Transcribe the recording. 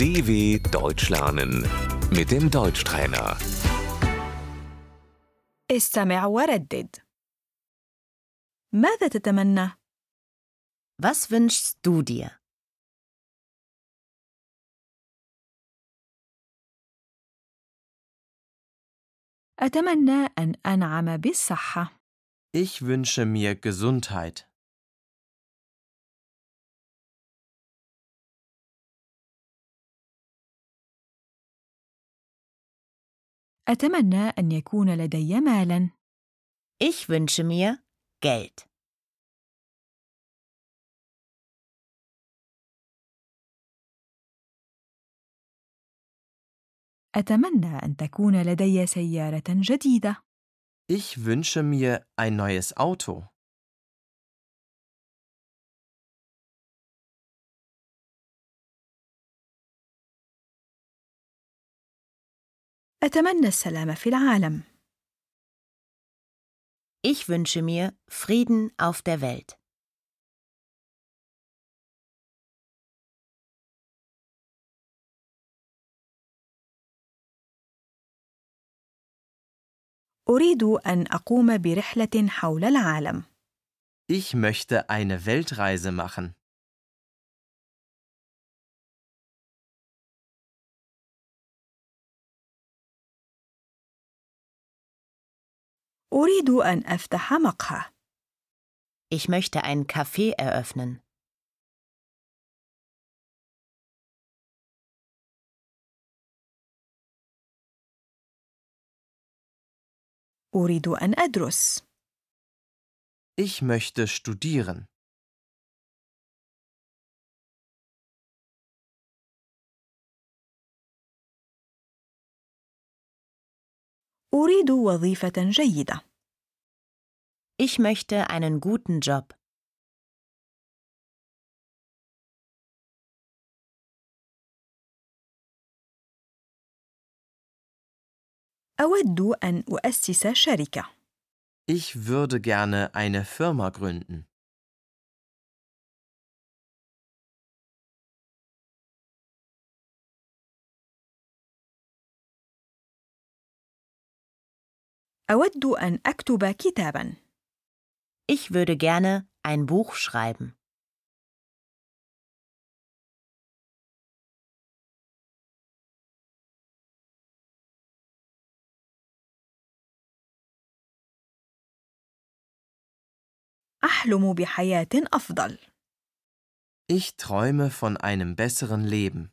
DW Deutsch lernen mit dem Deutschtrainer. استمع وردد ماذا تتمنى؟ Was wünschst du dir? أتمنى أن أنعم بالصحة Ich wünsche mir Gesundheit. أتمنى أن يكون لدي مالا Ich wünsche mir Geld. أتمنى أن تكون لدي سيارة جديدة Ich wünsche mir ein neues Auto. أتمنى السلام في العالم Ich wünsche mir Frieden auf der Welt. أريد أن أقوم برحلة حول العالم Ich möchte eine Weltreise machen. أريد أن أفتح مقهى Ich möchte ein Café eröffnen. أريد أن أدرس Ich möchte studieren. أريد وظيفة جيدة Ich möchte einen guten Job. أود أن أؤسس شركة Ich würde gerne eine Firma gründen. أود أن أكتب كتابا Ich würde gerne ein Buch schreiben. أحلم بحياة أفضل Ich träume von einem besseren Leben.